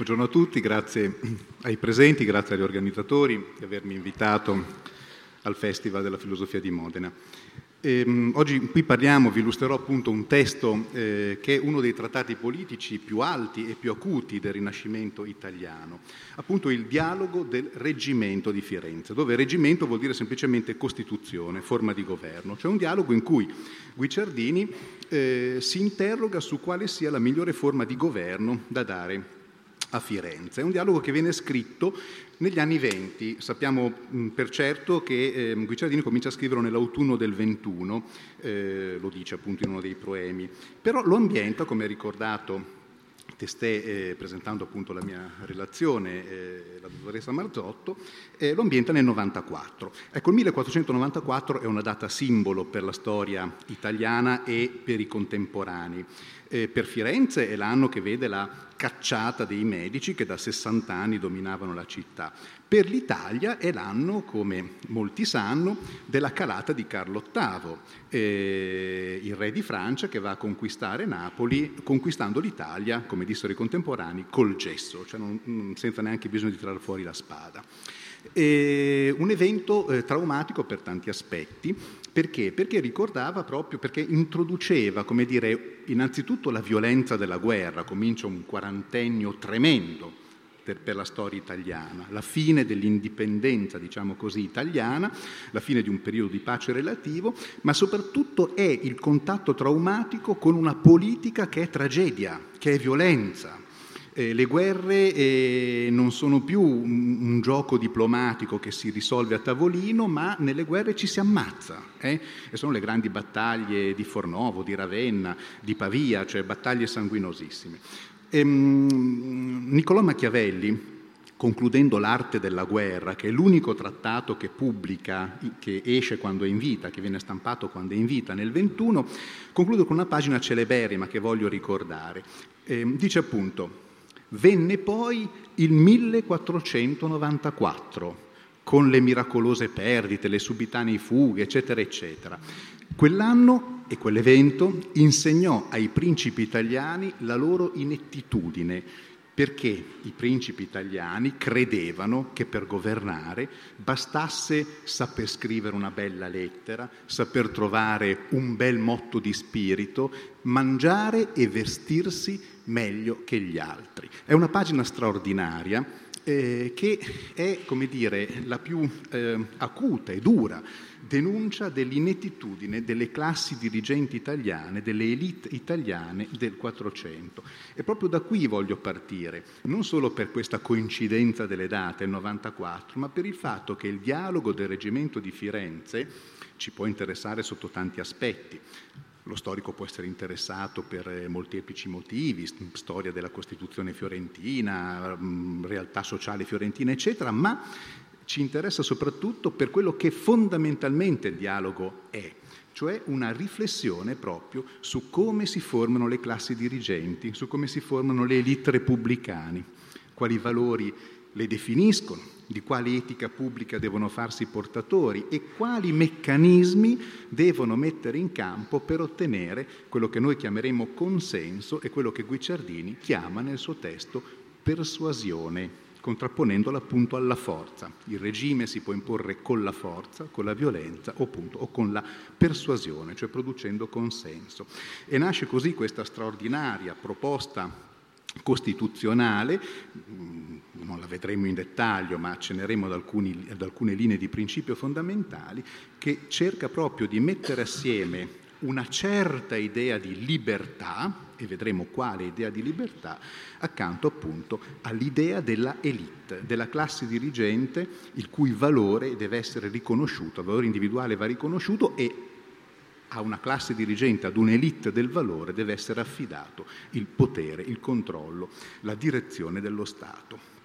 Buongiorno a tutti, grazie ai presenti, grazie agli organizzatori di avermi invitato al Festival della Filosofia di Modena. Ehm, oggi qui parliamo, vi illustrerò appunto un testo eh, che è uno dei trattati politici più alti e più acuti del Rinascimento italiano, appunto il dialogo del reggimento di Firenze, dove reggimento vuol dire semplicemente costituzione, forma di governo, cioè un dialogo in cui Guicciardini eh, si interroga su quale sia la migliore forma di governo da dare a Firenze. È un dialogo che viene scritto negli anni venti. Sappiamo mh, per certo che eh, Guicciardini comincia a scriverlo nell'autunno del 21, eh, lo dice appunto in uno dei proemi, però lo ambienta, come ha ricordato testé eh, presentando appunto la mia relazione, eh, la dottoressa Marzotto, eh, lo ambienta nel 94. Ecco, il 1494 è una data simbolo per la storia italiana e per i contemporanei. Eh, per Firenze è l'anno che vede la cacciata dei medici che da 60 anni dominavano la città. Per l'Italia è l'anno, come molti sanno, della calata di Carlo VIII, eh, il re di Francia che va a conquistare Napoli, conquistando l'Italia, come dissero i contemporanei, col gesso, cioè non, senza neanche bisogno di tirare fuori la spada. E un evento eh, traumatico per tanti aspetti, perché? Perché ricordava proprio, perché introduceva, come dire, innanzitutto la violenza della guerra, comincia un quarantennio tremendo per, la storia italiana, la fine dell'indipendenza, diciamo così, italiana, la fine di un periodo di pace relativo, ma soprattutto è il contatto traumatico con una politica che è tragedia, che è violenza, eh, le guerre eh, non sono più un, un, gioco diplomatico che si risolve a tavolino, ma nelle guerre ci si ammazza. Eh? E sono le grandi battaglie di Fornovo, di Ravenna, di Pavia, cioè battaglie sanguinosissime. Ehm, Niccolò Machiavelli, concludendo l'arte della guerra, che è l'unico trattato che pubblica, che esce quando è in vita, che viene stampato quando è in vita nel 21, conclude con una pagina celeberrima che voglio ricordare. Eh, dice appunto, Venne poi il 1494 con le miracolose perdite, le subitanee fughe, eccetera, eccetera. Quell'anno e quell'evento insegnò ai principi italiani la loro inettitudine, perché i principi italiani credevano che per governare bastasse saper scrivere una bella lettera, saper trovare un bel motto di spirito, mangiare e vestirsi meglio che gli altri. È una pagina straordinaria eh, che è, come dire, la più eh, acuta e dura denuncia dell'inettitudine delle classi dirigenti italiane, delle elite italiane del Quattrocento. E proprio da qui voglio partire, non solo per questa coincidenza delle date, il 94, ma per il fatto che il dialogo del reggimento di Firenze ci può interessare sotto tanti aspetti. Lo storico può essere interessato per molteplici motivi, storia della Costituzione fiorentina, mm, realtà sociale fiorentina, eccetera, ma ci interessa soprattutto per quello che fondamentalmente il dialogo è, cioè una riflessione proprio su come si formano le classi dirigenti, su come si formano le elite repubblicane, quali valori le definiscono, di quale etica pubblica devono farsi portatori e quali meccanismi devono mettere in campo per ottenere quello che noi chiameremo consenso e quello che Guicciardini chiama nel suo testo persuasione, contrapponendola appunto alla forza. Il regime si può imporre con la forza, con la violenza o, appunto, o con la persuasione, cioè producendo consenso. E nasce così questa straordinaria proposta costituzionale, mm, non la vedremo in dettaglio, ma accenneremo ad, alcuni, ad alcune linee di principio fondamentali, che cerca proprio di mettere assieme una certa idea di libertà, e vedremo quale idea di libertà, accanto appunto all'idea della elite, della classe dirigente, il cui valore deve essere riconosciuto, il valore individuale va riconosciuto e a una classe dirigente, ad un'elite del valore deve essere affidato il potere, il controllo, la direzione dello Stato.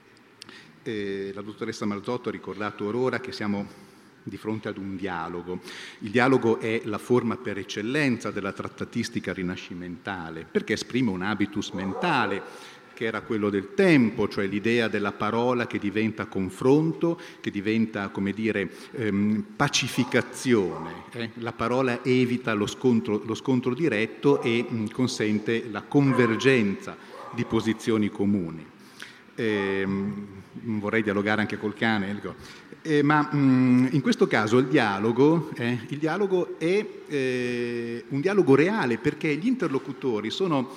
Eh, la dottoressa Marzotto ha ricordato ora che siamo di fronte ad un dialogo. Il dialogo è la forma per eccellenza della trattatistica rinascimentale, perché esprime un habitus mentale che era quello del tempo, cioè l'idea della parola che diventa confronto, che diventa, come dire, ehm, pacificazione. Eh? La parola evita lo scontro, lo scontro diretto e mh, consente la convergenza di posizioni comuni. eh, vorrei dialogare anche col cane, eh, ma mh, mm, in questo caso il dialogo, eh, il dialogo è eh, un dialogo reale perché gli interlocutori sono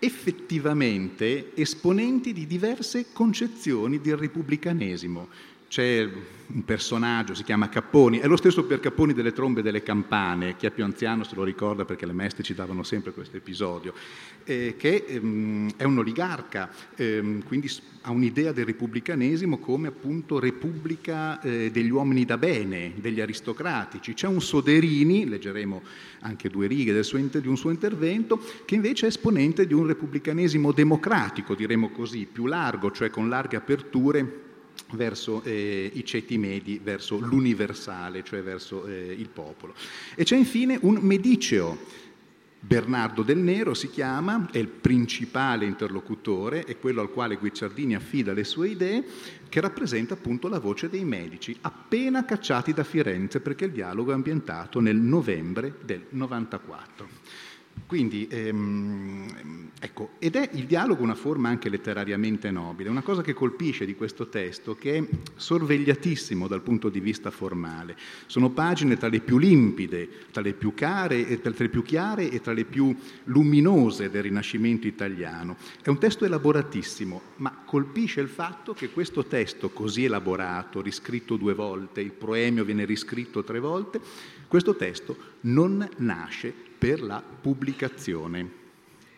effettivamente esponenti di diverse concezioni del repubblicanesimo. C'è un personaggio, si chiama Capponi, è lo stesso per Capponi delle trombe e delle campane, chi è più anziano se lo ricorda perché le maestre ci davano sempre questo episodio, eh, che ehm, è un oligarca, ehm, quindi ha un'idea del repubblicanesimo come appunto repubblica eh, degli uomini da bene, degli aristocratici. C'è un Soderini, leggeremo anche due righe suo, di un suo intervento, che invece è esponente di un repubblicanesimo democratico, diremo così, più largo, cioè con larghe aperture verso eh, i ceti medi, verso l'universale, cioè verso eh, il popolo. E c'è infine un mediceo, Bernardo del Nero si chiama, è il principale interlocutore, è quello al quale Guicciardini affida le sue idee, che rappresenta appunto la voce dei medici, appena cacciati da Firenze, perché il dialogo è ambientato nel novembre del 94. Quindi, ehm, ecco, ed è il dialogo una forma anche letterariamente nobile, una cosa che colpisce di questo testo che è sorvegliatissimo dal punto di vista formale. Sono pagine tra le più limpide, tra le più, care, tra le più chiare e tra le più luminose del Rinascimento italiano. È un testo elaboratissimo, ma colpisce il fatto che questo testo così elaborato, riscritto due volte, il proemio viene riscritto tre volte, questo testo non nasce per la pubblicazione.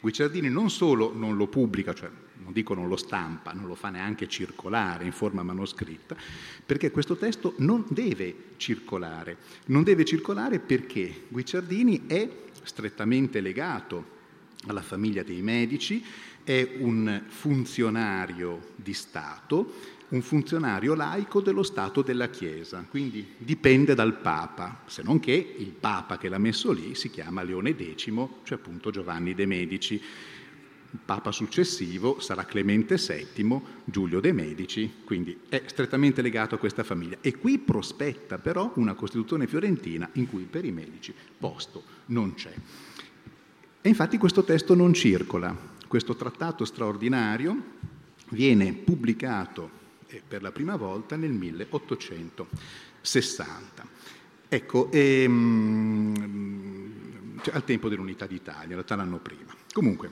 Guicciardini non solo non lo pubblica, cioè non dico non lo stampa, non lo fa neanche circolare in forma manoscritta, perché questo testo non deve circolare. Non deve circolare perché Guicciardini è strettamente legato alla famiglia dei medici, è un funzionario di Stato un funzionario laico dello Stato della Chiesa, quindi dipende dal Papa, se non che il Papa che l'ha messo lì si chiama Leone X, cioè appunto Giovanni de' Medici. Il Papa successivo sarà Clemente VII, Giulio de' Medici, quindi è strettamente legato a questa famiglia. E qui prospetta però una Costituzione fiorentina in cui per i Medici posto non c'è. E infatti questo testo non circola. Questo trattato straordinario viene pubblicato per la prima volta nel 1860. Ecco, ehm, cioè al tempo dell'unità d'Italia, in realtà l'anno prima. Comunque,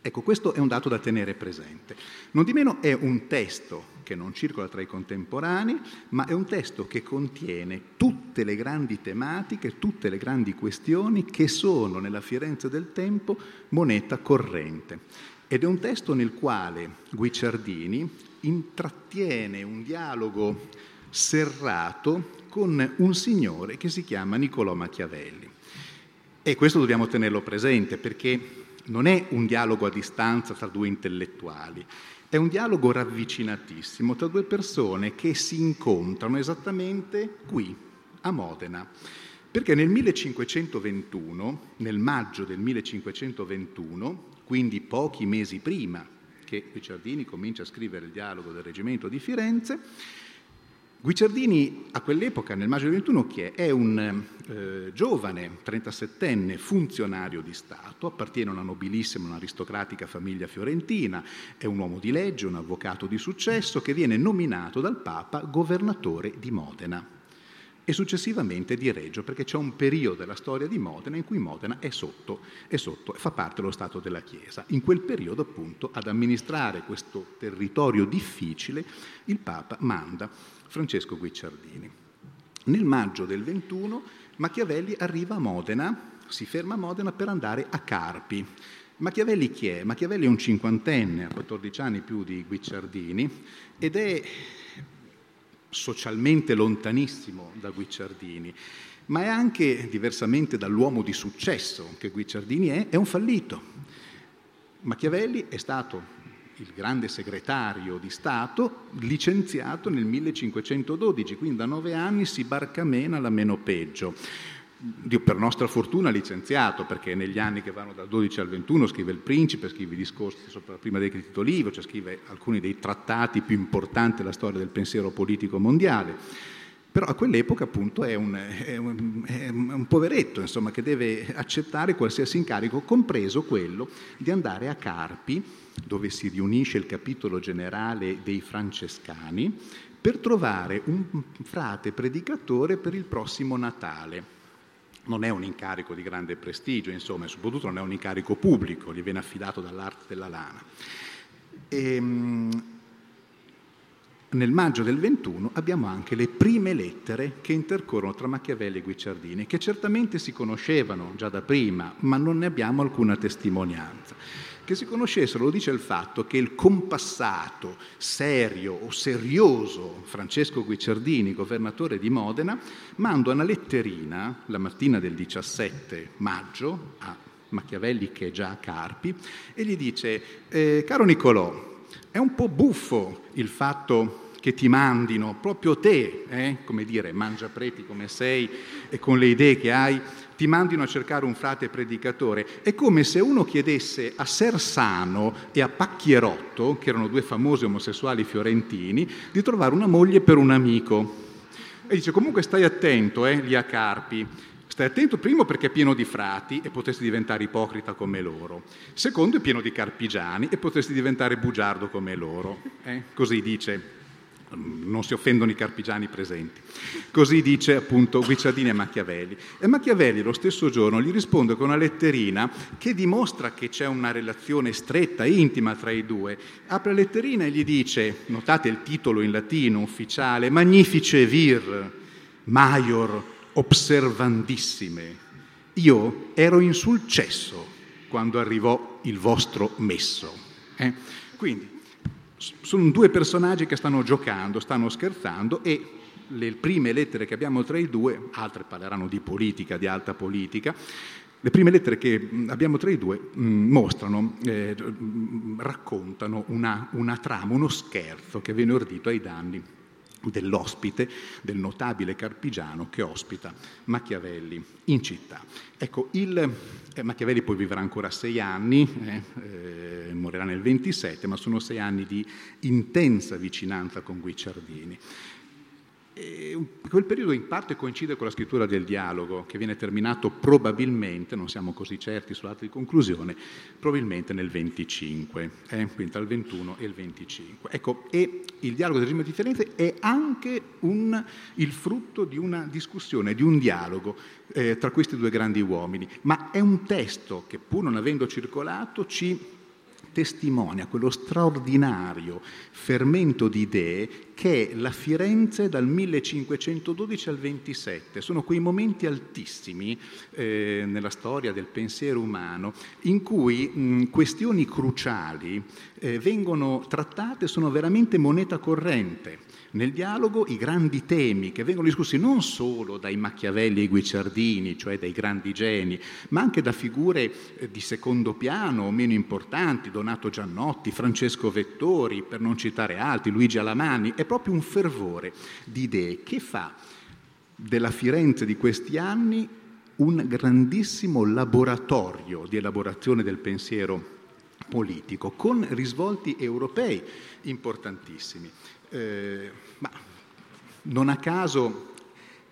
ecco, questo è un dato da tenere presente. Non di meno è un testo che non circola tra i contemporanei, ma è un testo che contiene tutte le grandi tematiche, tutte le grandi questioni che sono nella Firenze del tempo moneta corrente. Ed è un testo nel quale Guicciardini intrattiene un dialogo serrato con un signore che si chiama Niccolò Machiavelli. E questo dobbiamo tenerlo presente perché non è un dialogo a distanza tra due intellettuali, è un dialogo ravvicinatissimo tra due persone che si incontrano esattamente qui, a Modena. Perché nel 1521, nel maggio del 1521, quindi pochi mesi prima che Guicciardini comincia a scrivere il dialogo del reggimento di Firenze. Guicciardini a quell'epoca, nel maggio del 21, chi è? È un eh, giovane, 37enne funzionario di Stato, appartiene a una nobilissima, un'aristocratica famiglia fiorentina, è un uomo di legge, un avvocato di successo che viene nominato dal Papa governatore di Modena e successivamente di Reggio, perché c'è un periodo della storia di Modena in cui Modena è sotto, è sotto, fa parte dello Stato della Chiesa. In quel periodo, appunto, ad amministrare questo territorio difficile, il Papa manda Francesco Guicciardini. Nel maggio del 21 Machiavelli arriva a Modena, si ferma a Modena per andare a Carpi. Machiavelli chi è? Machiavelli è un cinquantenne, ha 14 anni più di Guicciardini, ed è socialmente lontanissimo da Guicciardini, ma è anche, diversamente dall'uomo di successo che Guicciardini è, è un fallito. Machiavelli è stato il grande segretario di Stato, licenziato nel 1512, quindi da nove anni si barcamena la meno peggio per nostra fortuna licenziato, perché negli anni che vanno dal 12 al 21 scrive il Principe, scrive i discorsi sopra prima dei Tito Livio, cioè scrive alcuni dei trattati più importanti della storia del pensiero politico mondiale. Però a quell'epoca appunto è un, è un, è un poveretto insomma, che deve accettare qualsiasi incarico, compreso quello di andare a Carpi, dove si riunisce il capitolo generale dei francescani, per trovare un frate predicatore per il prossimo Natale. Non è un incarico di grande prestigio, insomma, soprattutto non è un incarico pubblico, gli viene affidato dall'arte della lana. E, ehm, nel maggio del 21 abbiamo anche le prime lettere che intercorrono tra Machiavelli e Guicciardini, che certamente si conoscevano già da prima, ma non ne abbiamo alcuna testimonianza. Che si conoscessero lo dice il fatto che il compassato, serio o serioso Francesco Guicciardini, governatore di Modena, manda una letterina la mattina del 17 maggio a Machiavelli che è già a Carpi e gli dice, eh, caro Nicolò, è un po' buffo il fatto che ti mandino proprio te, eh, come dire, mangia preti come sei e con le idee che hai, ti mandino a cercare un frate predicatore. È come se uno chiedesse a Sersano e a Pacchierotto, che erano due famosi omosessuali fiorentini, di trovare una moglie per un amico. E dice comunque stai attento, eh, a Carpi. Stai attento primo perché è pieno di frati e potresti diventare ipocrita come loro. Secondo è pieno di carpigiani e potresti diventare bugiardo come loro. Eh? Così dice non si offendono i carpigiani presenti. Così dice appunto Guicciardini a Machiavelli. E Machiavelli lo stesso giorno gli risponde con una letterina che dimostra che c'è una relazione stretta, intima tra i due. Apre la letterina e gli dice, notate il titolo in latino ufficiale, Magnifice vir, maior observandissime. Io ero in successo quando arrivò il vostro messo. Eh? Quindi sono due personaggi che stanno giocando, stanno scherzando e le prime lettere che abbiamo tra i due, altre parleranno di politica, di alta politica, le prime lettere che abbiamo tra i due mh, mostrano, eh, raccontano una, una trama, uno scherzo che viene ordito ai danni dell'ospite, del notabile carpigiano che ospita Machiavelli in città. Ecco, il, eh, Machiavelli poi vivrà ancora sei anni, eh, eh, morirà nel 27, ma sono sei anni di intensa vicinanza con Guicciardini. E quel periodo in parte coincide con la scrittura del dialogo, che viene terminato probabilmente, non siamo così certi sull'atto di conclusione, probabilmente nel 25, eh? quindi tra il 21 e il 25. Ecco, e il dialogo del regime di Firenze è anche un, il frutto di una discussione, di un dialogo eh, tra questi due grandi uomini, ma è un testo che pur non avendo circolato ci testimonia quello straordinario fermento di idee che è la Firenze dal 1512 al 27. Sono quei momenti altissimi eh, nella storia del pensiero umano in cui mh, questioni cruciali eh, vengono trattate, sono veramente moneta corrente nel dialogo i grandi temi che vengono discussi non solo dai Machiavelli e Guicciardini, cioè dai grandi geni, ma anche da figure eh, di secondo piano o meno importanti, Donato Giannotti, Francesco Vettori, per non citare altri, Luigi Alamani, è proprio un fervore di idee che fa della Firenze di questi anni un grandissimo laboratorio di elaborazione del pensiero politico, con risvolti europei importantissimi. Eh, ma non a caso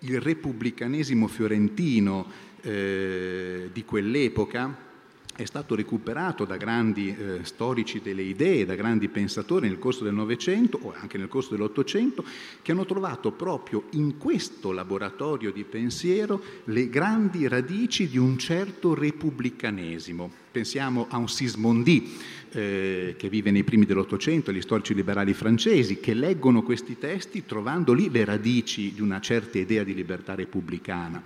il repubblicanesimo fiorentino eh, di quell'epoca è stato recuperato da grandi eh, storici delle idee, da grandi pensatori nel corso del Novecento o anche nel corso dell'Ottocento, che hanno trovato proprio in questo laboratorio di pensiero le grandi radici di un certo repubblicanesimo. Pensiamo a un Sismondi, eh, che vive nei primi dell'Ottocento, gli storici liberali francesi, che leggono questi testi trovando lì le radici di una certa idea di libertà repubblicana.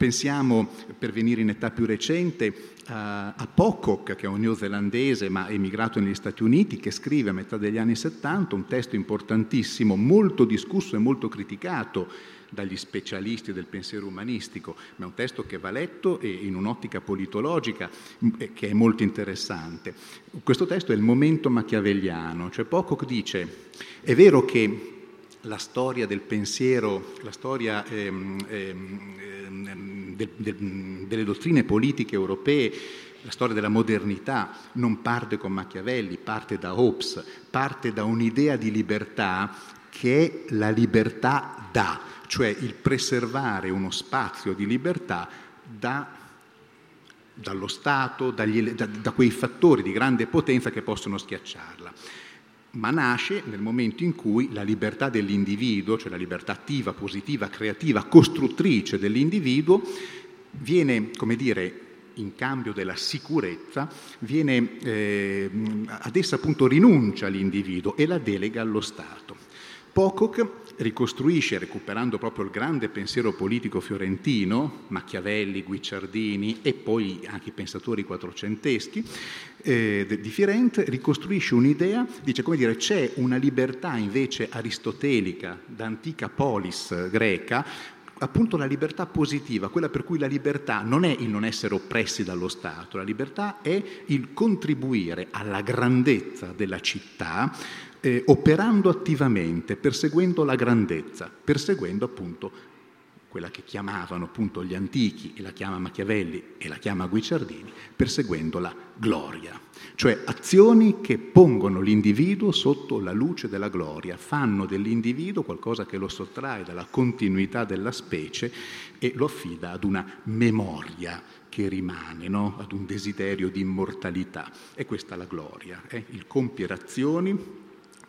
Pensiamo, per venire in età più recente, a, Pocock, che è un neozelandese ma emigrato negli Stati Uniti, che scrive a metà degli anni 70 un testo importantissimo, molto discusso e molto criticato dagli specialisti del pensiero umanistico, ma è un testo che va letto in un'ottica politologica che è molto interessante. Questo testo è il momento machiavelliano, cioè Pocock dice, è vero che la storia del pensiero, la storia ehm, ehm, del, del, delle dottrine politiche europee, la storia della modernità non parte con Machiavelli, parte da Hobbes, parte da un'idea di libertà che è la libertà da, cioè il preservare uno spazio di libertà da dallo Stato, dagli, da, da, quei fattori di grande potenza che possono schiacciarla. Ma nasce nel momento in cui la libertà dell'individuo, cioè la libertà attiva, positiva, creativa, costruttrice dell'individuo, viene, come dire, in cambio della sicurezza, viene, eh, ad essa appunto rinuncia l'individuo e la delega allo Stato. Pocock ricostruisce, recuperando proprio il grande pensiero politico fiorentino, Machiavelli, Guicciardini e poi anche i pensatori quattrocenteschi eh, di Firenze, ricostruisce un'idea, dice come dire, c'è una libertà invece aristotelica, d'antica polis greca, appunto la libertà positiva, quella per cui la libertà non è il non essere oppressi dallo Stato, la libertà è il contribuire alla grandezza della città eh, operando attivamente, perseguendo la grandezza, perseguendo appunto quella che chiamavano appunto gli antichi, e la chiama Machiavelli e la chiama Guicciardini, perseguendo la gloria, cioè azioni che pongono l'individuo sotto la luce della gloria, fanno dell'individuo qualcosa che lo sottrae dalla continuità della specie e lo affida ad una memoria che rimane, no? ad un desiderio di immortalità. E questa è la gloria, eh? il compiere azioni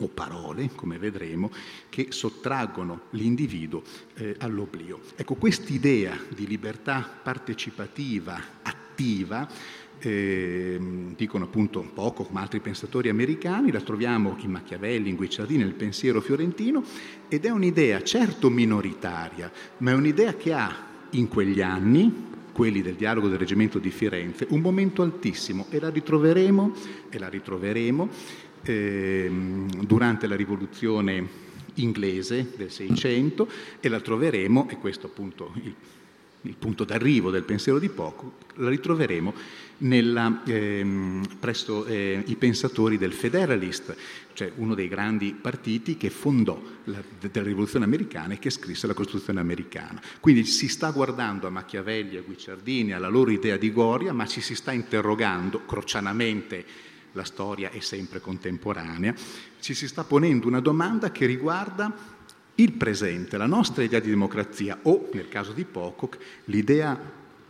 o parole, come vedremo, che sottraggono l'individuo eh, all'oblio. Ecco, quest'idea di libertà partecipativa, attiva, eh, dicono appunto un poco come altri pensatori americani, la troviamo in Machiavelli, in Guicciardini, nel pensiero fiorentino, ed è un'idea certo minoritaria, ma è un'idea che ha in quegli anni, quelli del dialogo del reggimento di Firenze, un momento altissimo e la ritroveremo, e la ritroveremo eh, durante la rivoluzione inglese del Seicento e la troveremo, e questo appunto il, il punto d'arrivo del pensiero di Poco, la ritroveremo nella, ehm, presso eh, i pensatori del Federalist, cioè uno dei grandi partiti che fondò la, della rivoluzione americana e che scrisse la Costituzione americana. Quindi si sta guardando a Machiavelli, a Guicciardini, alla loro idea di gloria, ma ci si sta interrogando crocianamente la storia è sempre contemporanea, ci si sta ponendo una domanda che riguarda il presente, la nostra idea di democrazia o, nel caso di Pocock, l'idea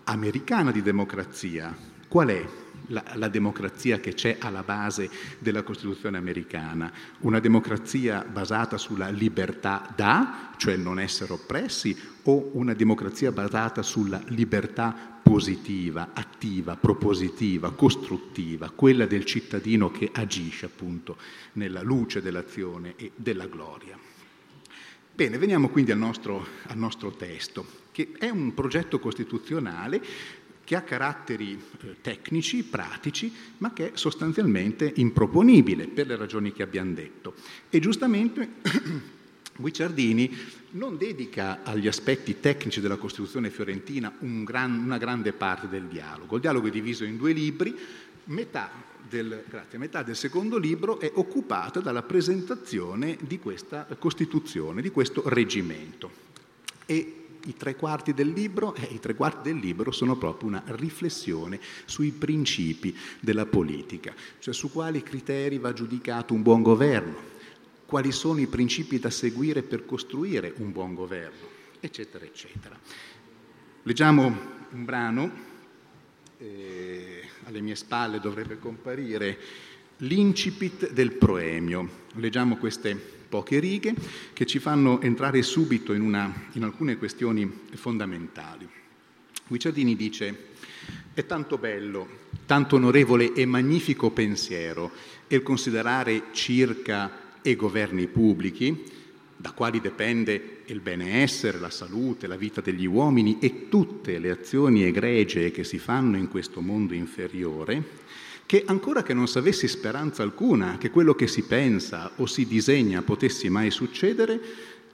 americana di democrazia. Qual è la, la, democrazia che c'è alla base della Costituzione americana? Una democrazia basata sulla libertà da, cioè non essere oppressi, o una democrazia basata sulla libertà positiva, attiva, propositiva, costruttiva, quella del cittadino che agisce appunto nella luce dell'azione e della gloria. Bene, veniamo quindi al nostro, al nostro testo, che è un progetto costituzionale che ha caratteri eh, tecnici, pratici, ma che è sostanzialmente improponibile per le ragioni che abbiamo detto. E giustamente Guicciardini non dedica agli aspetti tecnici della Costituzione fiorentina un gran, una grande parte del dialogo. Il dialogo è diviso in due libri, metà del, grazie, metà del secondo libro è occupata dalla presentazione di questa Costituzione, di questo reggimento. E i tre quarti del libro, eh, i tre quarti del libro sono proprio una riflessione sui principi della politica, cioè su quali criteri va giudicato un buon governo, quali sono i principi da seguire per costruire un buon governo, eccetera, eccetera. Leggiamo un brano, eh, alle mie spalle dovrebbe comparire l'incipit del proemio. Leggiamo queste poche righe che ci fanno entrare subito in, una, in alcune questioni fondamentali. Guicciardini dice è tanto bello, tanto onorevole e magnifico pensiero il considerare circa e governi pubblici, da quali dipende il benessere, la salute, la vita degli uomini e tutte le azioni egregie che si fanno in questo mondo inferiore, che ancora che non s'avessi speranza alcuna che quello che si pensa o si disegna potesse mai succedere,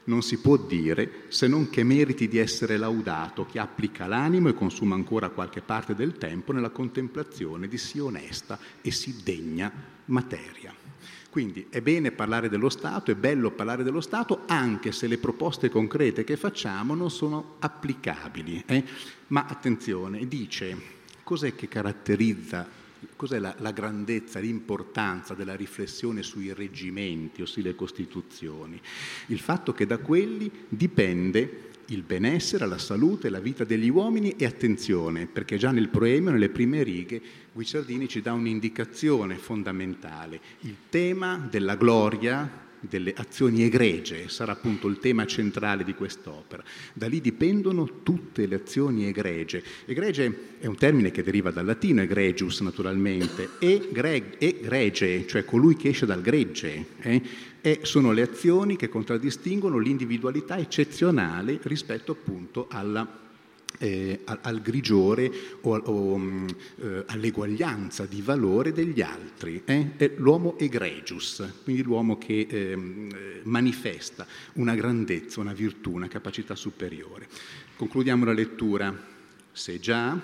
non si può dire se non che meriti di essere laudato chi applica l'animo e consuma ancora qualche parte del tempo nella contemplazione di sì onesta e sì degna materia. Quindi è bene parlare dello Stato, è bello parlare dello Stato, anche se le proposte concrete che facciamo non sono applicabili. Eh? Ma attenzione, dice, cos'è che caratterizza cos'è la, la grandezza, l'importanza della riflessione sui reggimenti o sulle costituzioni? Il fatto che da quelli dipende il benessere, la salute, la vita degli uomini e attenzione, perché già nel proemio, nelle prime righe, Guicciardini ci dà un'indicazione fondamentale, il tema della gloria delle azioni egregie sarà appunto il tema centrale di quest'opera. Da lì dipendono tutte le azioni egregie. Egregie è un termine che deriva dal latino, egregius naturalmente, e grege, cioè colui che esce dal gregge, eh? e sono le azioni che contraddistinguono l'individualità eccezionale rispetto appunto alla eh, al, grigiore o, o mm, eh, all'eguaglianza di valore degli altri. Eh? L'uomo egregius, quindi l'uomo che ehm, manifesta una grandezza, una virtù, una capacità superiore. Concludiamo la lettura. Se già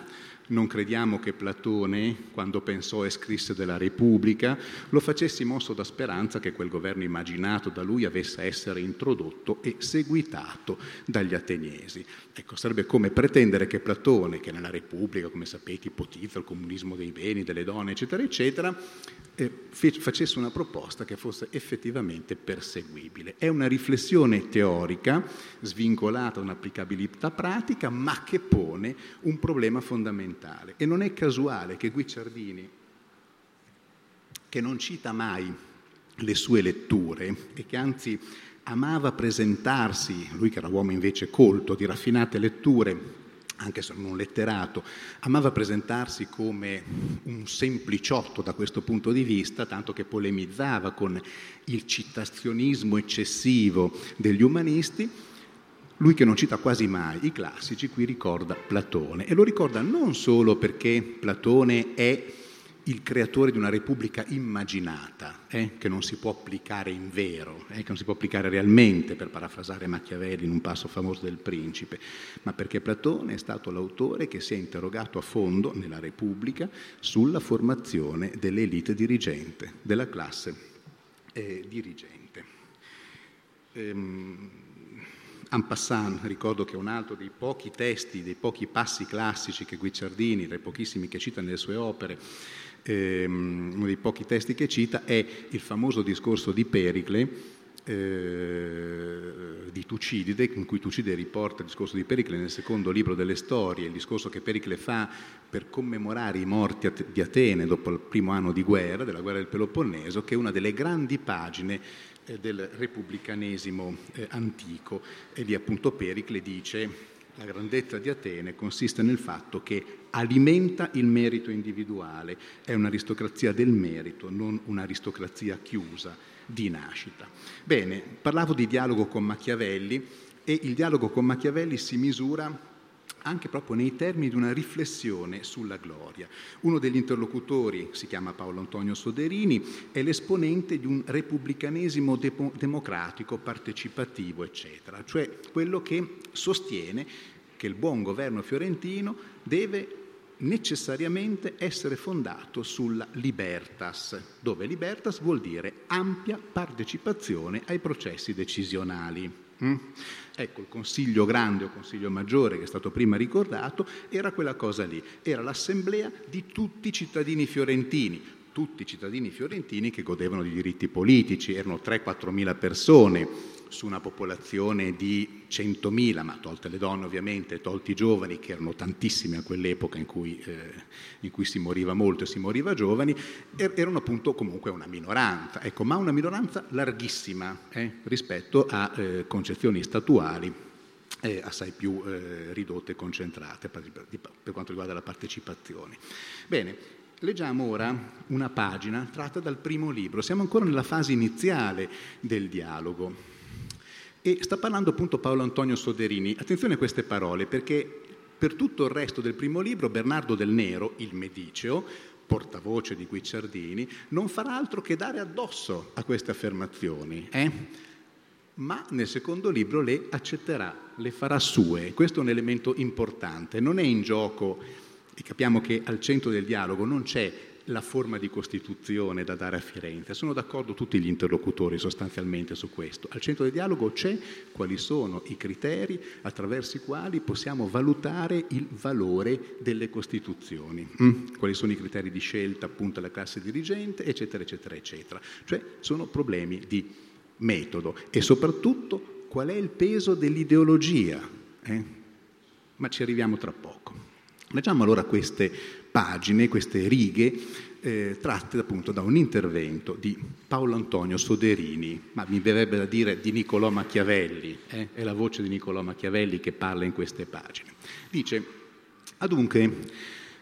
non crediamo che Platone, quando pensò e scrisse della Repubblica, lo facesse mosso da speranza che quel governo immaginato da lui avesse essere introdotto e seguitato dagli ateniesi. Ecco, sarebbe come pretendere che Platone, che nella Repubblica, come sapete, ipotizza il comunismo dei beni, delle donne, eccetera, eccetera, eh, facesse una proposta che fosse effettivamente perseguibile. È una riflessione teorica, svincolata da un'applicabilità pratica, ma che pone un problema fondamentale. E non è casuale che Guicciardini, che non cita mai le sue letture e che anzi amava presentarsi, lui che era uomo invece colto, di raffinate letture, anche se non letterato, amava presentarsi come un sempliciotto da questo punto di vista, tanto che polemizzava con il citazionismo eccessivo degli umanisti. Lui che non cita quasi mai i classici, qui ricorda Platone e lo ricorda non solo perché Platone è il creatore di una repubblica immaginata, eh, che non si può applicare in vero, eh, che non si può applicare realmente, per parafrasare Machiavelli in un passo famoso del Principe, ma perché Platone è stato l'autore che si è interrogato a fondo nella Repubblica sulla formazione dell'elite dirigente, della classe eh, dirigente. Ehm, en passant, ricordo che un altro dei pochi testi, dei pochi passi classici che Guicciardini, tra i pochissimi che cita nelle sue opere, ehm, uno dei pochi testi che cita è il famoso discorso di Pericle, eh, di Tucidide, in cui Tucidide riporta il discorso di Pericle nel secondo libro delle storie, il discorso che Pericle fa per commemorare i morti di Atene dopo il primo anno di guerra, della guerra del Peloponneso, che è una delle grandi pagine del repubblicanesimo eh, antico. E lì appunto Pericle dice la grandezza di Atene consiste nel fatto che alimenta il merito individuale, è un'aristocrazia del merito, non un'aristocrazia chiusa di nascita. Bene, parlavo di dialogo con Machiavelli e il dialogo con Machiavelli si misura anche proprio nei termini di una riflessione sulla gloria. Uno degli interlocutori, si chiama Paolo Antonio Soderini, è l'esponente di un repubblicanesimo de- democratico, partecipativo, eccetera, cioè quello che sostiene che il buon governo fiorentino deve necessariamente essere fondato sulla libertas, dove libertas vuol dire ampia partecipazione ai processi decisionali. Mm? Ecco, il Consiglio Grande o Consiglio Maggiore, che è stato prima ricordato, era quella cosa lì, era l'assemblea di tutti i cittadini fiorentini, tutti i cittadini fiorentini che godevano di diritti politici, erano 3-4 mila persone su una popolazione di 100.000, ma tolte le donne ovviamente, tolti i giovani, che erano tantissimi a quell'epoca in cui, eh, in cui si moriva molto e si moriva giovani, er- erano appunto comunque una minoranza, ecco, ma una minoranza larghissima eh, rispetto a eh, concezioni statuali eh, assai più eh, ridotte e concentrate per, per quanto riguarda la partecipazione. Bene, Leggiamo ora una pagina tratta dal primo libro, siamo ancora nella fase iniziale del dialogo e sta parlando appunto Paolo Antonio Soderini. Attenzione a queste parole perché per tutto il resto del primo libro Bernardo del Nero, il Mediceo, portavoce di Guicciardini, non farà altro che dare addosso a queste affermazioni. Eh? ma nel secondo libro le accetterà, le farà sue. Questo è un elemento importante. Non è in gioco e capiamo che al centro del dialogo non c'è la forma di Costituzione da dare a Firenze. Sono d'accordo tutti gli interlocutori sostanzialmente su questo. Al centro del dialogo c'è quali sono i criteri attraverso i quali possiamo valutare il valore delle Costituzioni, mm? quali sono i criteri di scelta appunto della classe dirigente, eccetera, eccetera, eccetera. Cioè sono problemi di metodo e soprattutto qual è il peso dell'ideologia. Eh? Ma ci arriviamo tra poco. Leggiamo allora queste pagine, queste righe, eh, tratte appunto da un intervento di Paolo Antonio Soderini, ma mi verrebbe da dire di Niccolò Machiavelli, eh? è la voce di Niccolò Machiavelli che parla in queste pagine. Dice, adunque,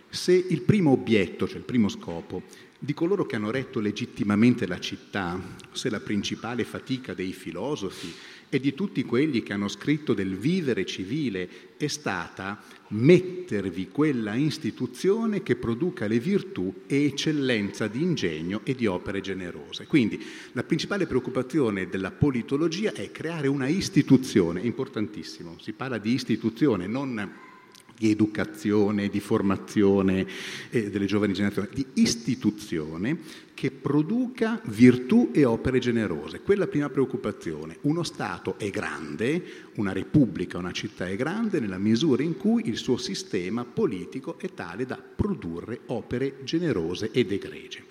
se il primo obietto, cioè il primo scopo, di coloro che hanno retto legittimamente la città, se la principale fatica dei filosofi e di tutti quelli che hanno scritto del vivere civile è stata mettervi quella istituzione che produca le virtù e eccellenza di ingegno e di opere generose. Quindi la principale preoccupazione della politologia è creare una istituzione, è importantissimo, si parla di istituzione, non di educazione, di formazione eh, delle giovani generazioni, di istituzione che produca virtù e opere generose. Quella è la prima preoccupazione. Uno Stato è grande, una repubblica, una città è grande nella misura in cui il suo sistema politico è tale da produrre opere generose ed egregie.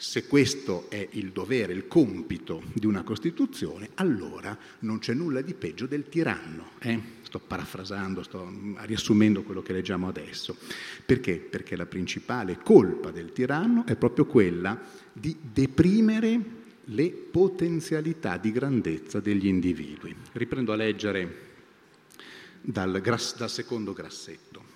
Se questo è il dovere, il compito di una Costituzione, allora non c'è nulla di peggio del tiranno. Eh? Sto parafrasando, sto riassumendo quello che leggiamo adesso. Perché? Perché la principale colpa del tiranno è proprio quella di deprimere le potenzialità di grandezza degli individui. Riprendo a leggere dal, dal secondo grassetto.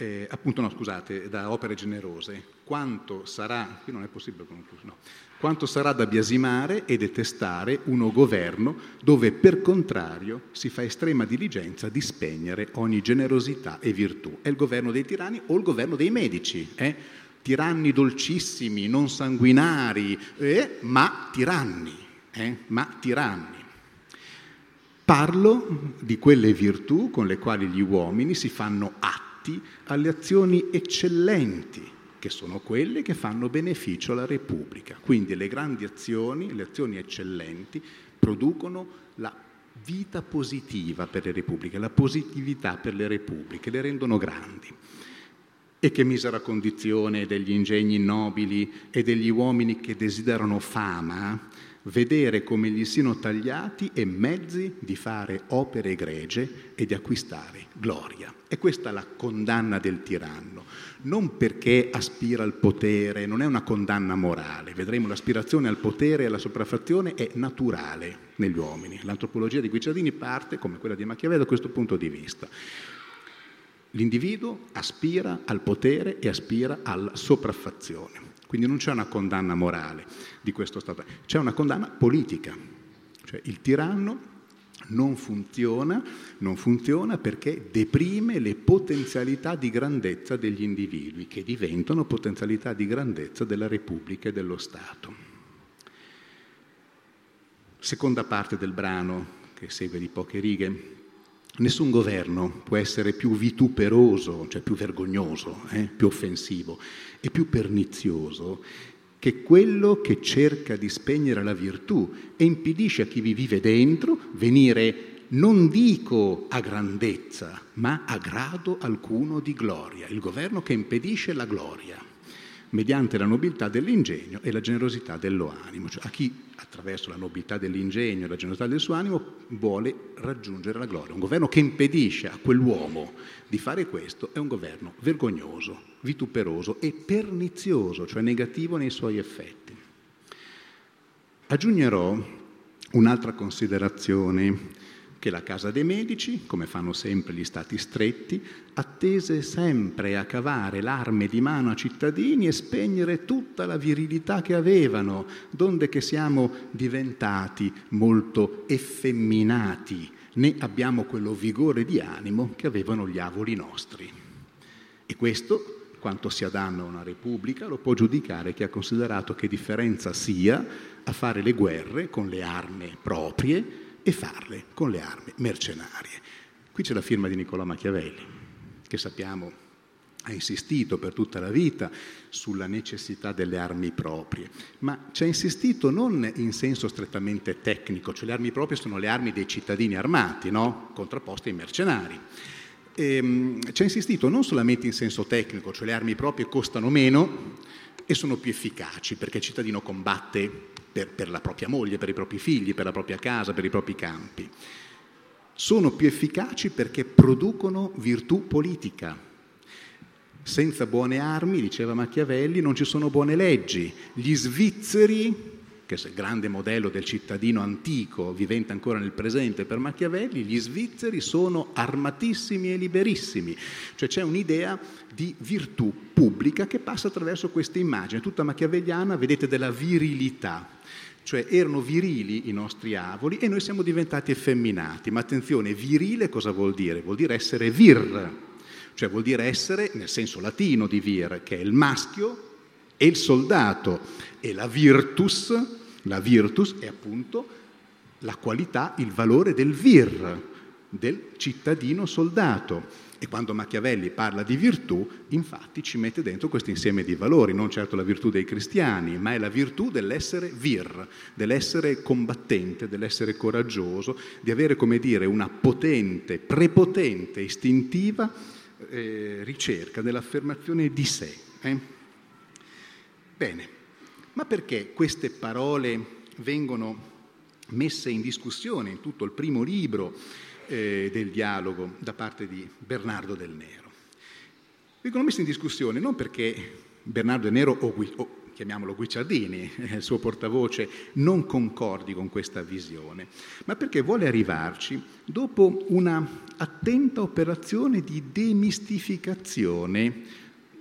Eh, appunto no, scusate, da opere generose, quanto sarà, qui non è possibile concludere, no, quanto sarà da biasimare e detestare uno governo dove per contrario si fa estrema diligenza di spegnere ogni generosità e virtù. È il governo dei tiranni o il governo dei medici, eh? tiranni dolcissimi, non sanguinari, eh? ma tiranni, eh? ma tiranni. Parlo di quelle virtù con le quali gli uomini si fanno atti alle azioni eccellenti che sono quelle che fanno beneficio alla Repubblica. Quindi le grandi azioni, le azioni eccellenti, producono la vita positiva per le repubbliche, la positività per le repubbliche, le rendono grandi. E che misera condizione degli ingegni nobili e degli uomini che desiderano fama, vedere come gli siano tagliati e mezzi di fare opere egregie e di acquistare gloria. E questa è la condanna del tiranno, non perché aspira al potere, non è una condanna morale, vedremo l'aspirazione al potere e alla sopraffazione è naturale negli uomini. L'antropologia di Guicciardini parte, come quella di Machiavelli, da questo punto di vista. L'individuo aspira al potere e aspira alla sopraffazione. Quindi non c'è una condanna morale di questo Stato, c'è una condanna politica. Cioè il tiranno non funziona, non funziona perché deprime le potenzialità di grandezza degli individui, che diventano potenzialità di grandezza della Repubblica e dello Stato. Seconda parte del brano, che segue di poche righe. Nessun governo può essere più vituperoso, cioè più vergognoso, eh, più offensivo e più pernizioso che quello che cerca di spegnere la virtù e impedisce a chi vi vive dentro venire, non dico a grandezza, ma a grado alcuno di gloria, il governo che impedisce la gloria mediante la nobiltà dell'ingegno e la generosità del suo animo. Cioè a chi attraverso la nobiltà dell'ingegno e la generosità del suo animo vuole raggiungere la gloria. Un governo che impedisce a quell'uomo di fare questo è un governo vergognoso, vituperoso e pernizioso, cioè negativo nei suoi effetti. Aggiungerò un'altra considerazione che la Casa dei Medici, come fanno sempre gli stati stretti, attese sempre a cavare l'arme di mano a cittadini e spegnere tutta la virilità che avevano, donde che siamo diventati molto effemminati, né abbiamo quello vigore di animo che avevano gli avoli nostri. E questo, quanto sia danno a una repubblica, lo può giudicare chi ha considerato che differenza sia a fare le guerre con le armi proprie e farle con le armi mercenarie. Qui c'è la firma di Niccolò Machiavelli, che sappiamo ha insistito per tutta la vita sulla necessità delle armi proprie, ma ci ha insistito non in senso strettamente tecnico, cioè le armi proprie sono le armi dei cittadini armati, no? contrapposte ai mercenari. Ehm, ci ha insistito non solamente in senso tecnico, cioè le armi proprie costano meno e sono più efficaci perché il cittadino combatte per, per la propria moglie, per i propri figli, per la propria casa, per i propri campi. Sono più efficaci perché producono virtù politica, senza buone armi, diceva Machiavelli, non ci sono buone leggi. Gli svizzeri, che è il grande modello del cittadino antico, vivente ancora nel presente per Machiavelli, gli svizzeri sono armatissimi e liberissimi. Cioè c'è un'idea di virtù pubblica che passa attraverso questa immagine, tutta machiavelliana, vedete, della virilità cioè erano virili i nostri avoli e noi siamo diventati effeminati. Ma attenzione, virile cosa vuol dire? Vuol dire essere vir, cioè vuol dire essere nel senso latino di vir, che è il maschio e il soldato, e la virtus, la virtus è appunto la qualità, il valore del vir, del cittadino soldato. E quando Machiavelli parla di virtù, infatti ci mette dentro questo insieme di valori, non certo la virtù dei cristiani, ma è la virtù dell'essere vir, dell'essere combattente, dell'essere coraggioso, di avere, come dire, una potente, prepotente, istintiva eh, ricerca dell'affermazione di sé. Eh? Bene, ma perché queste parole vengono messe in discussione in tutto il primo libro eh, del dialogo da parte di Bernardo del Nero? Vengono messe in discussione non perché Bernardo del Nero o, o chiamiamolo Guicciardini, il suo portavoce, non concordi con questa visione, ma perché vuole arrivarci dopo una attenta operazione di demistificazione,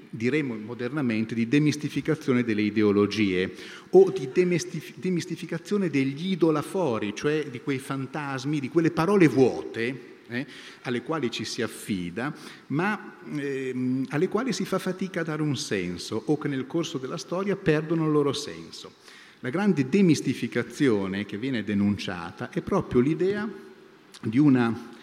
diremmo modernamente, di demistificazione delle ideologie o di demistificazione degli idolafori, cioè di quei fantasmi, di quelle parole vuote eh, alle quali ci si affida, ma ehm, alle quali si fa fatica a dare un senso o che nel corso della storia perdono il loro senso. La grande demistificazione che viene denunciata è proprio l'idea di una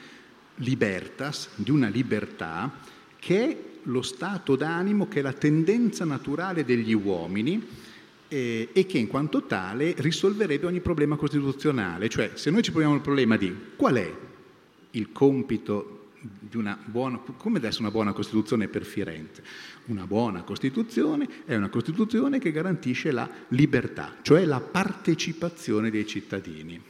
libertas, di una libertà che è lo stato d'animo, che è la tendenza naturale degli uomini eh, e che in quanto tale risolverebbe ogni problema costituzionale. Cioè, se noi ci poniamo il problema di qual è il compito di una buona, come deve essere una buona Costituzione per Firenze? Una buona Costituzione è una Costituzione che garantisce la libertà, cioè la partecipazione dei cittadini.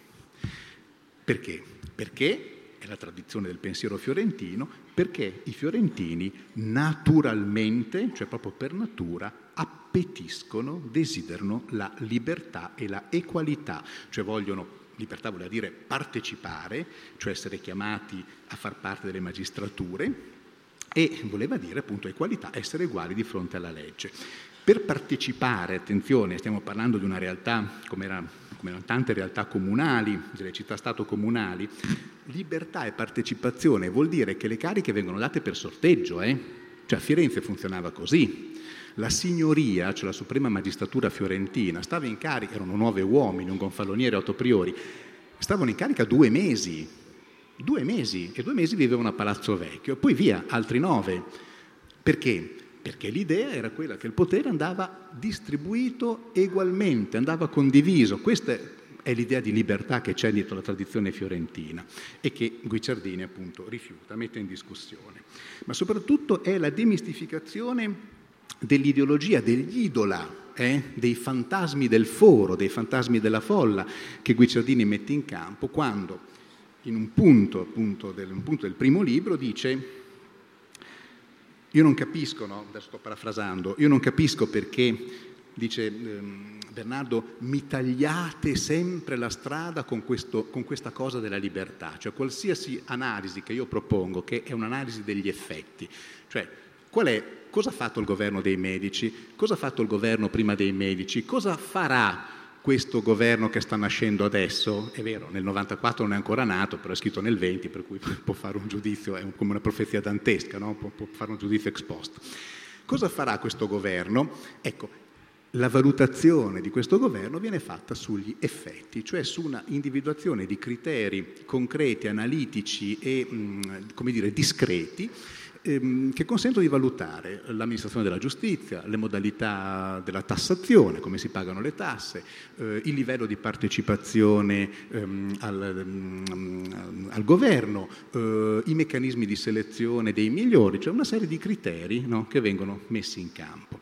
Perché? Perché è la tradizione del pensiero fiorentino, perché i fiorentini naturalmente, cioè proprio per natura, appetiscono, desiderano la libertà e la equalità, cioè vogliono libertà voleva dire partecipare, cioè essere chiamati a far parte delle magistrature, e voleva dire appunto equalità, essere uguali di fronte alla legge. Per partecipare, attenzione, stiamo parlando di una realtà come, era, come erano tante realtà comunali, delle città-stato comunali, libertà e partecipazione vuol dire che le cariche vengono date per sorteggio, eh? cioè a Firenze funzionava così, la signoria, cioè la suprema magistratura fiorentina, stava in carica, erano nove uomini, un gonfaloniere otto priori, stavano in carica due mesi, due mesi, e due mesi vivevano a Palazzo Vecchio, poi via, altri nove. Perché? Perché l'idea era quella che il potere andava distribuito egualmente, andava condiviso. Questa è l'idea di libertà che c'è dietro la tradizione fiorentina e che Guicciardini appunto rifiuta, mette in discussione. Ma soprattutto è la demistificazione dell'ideologia degli idola, eh, dei fantasmi del foro, dei fantasmi della folla che Guicciardini mette in campo quando in un punto, appunto, del, un punto del primo libro dice io non capisco, no? adesso sto parafrasando, io non capisco perché, dice ehm, Bernardo, mi tagliate sempre la strada con, questo, con, questa cosa della libertà, cioè qualsiasi analisi che io propongo, che è un'analisi degli effetti, cioè qual è Cosa ha fatto il governo dei medici? Cosa ha fatto il governo prima dei medici? Cosa farà questo governo che sta nascendo adesso? È vero, nel 94 non è ancora nato, però è scritto nel 20, per cui può fare un giudizio, è come una profezia dantesca, no? può, può fare un giudizio ex post. Cosa farà questo governo? Ecco, la valutazione di questo governo viene fatta sugli effetti, cioè su una individuazione di criteri concreti, analitici e, come dire, discreti ehm, che consentono di valutare l'amministrazione della giustizia, le modalità della tassazione, come si pagano le tasse, eh, il livello di partecipazione ehm, al, um, al, governo, eh, i meccanismi di selezione dei migliori, cioè una serie di criteri no, che vengono messi in campo.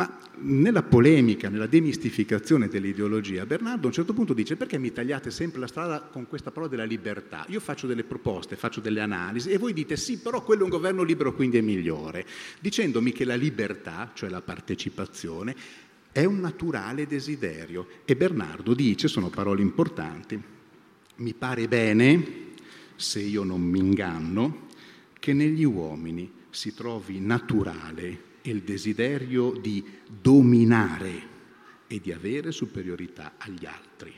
Ma nella polemica, nella demistificazione dell'ideologia, Bernardo a un certo punto dice perché mi tagliate sempre la strada con questa parola della libertà? Io faccio delle proposte, faccio delle analisi e voi dite sì, però quello è un governo libero, quindi è migliore, dicendomi che la libertà, cioè la partecipazione, è un naturale desiderio. E Bernardo dice, sono parole importanti, mi pare bene, se io non mi inganno, che negli uomini si trovi naturale il desiderio di dominare e di avere superiorità agli altri.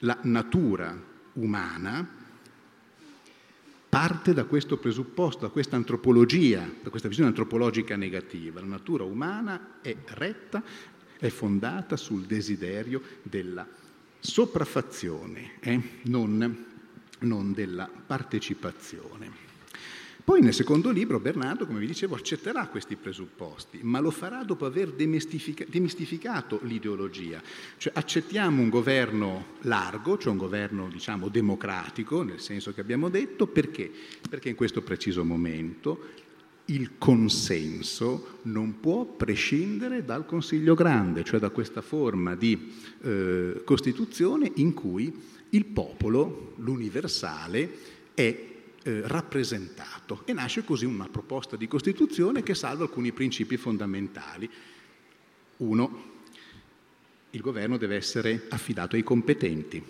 La natura umana parte da questo presupposto, da questa antropologia, da questa visione antropologica negativa. La natura umana è retta, è fondata sul desiderio della sopraffazione, eh? non, non della partecipazione. Poi nel secondo libro Bernardo, come vi dicevo, accetterà questi presupposti, ma lo farà dopo aver demistificato l'ideologia. Cioè accettiamo un governo largo, cioè un governo diciamo democratico, nel senso che abbiamo detto, perché? Perché in questo preciso momento il consenso non può prescindere dal Consiglio grande, cioè da questa forma di eh, Costituzione in cui il popolo, l'universale, è eh, rappresentato e nasce così una proposta di Costituzione che salva alcuni principi fondamentali. Uno, il governo deve essere affidato ai competenti,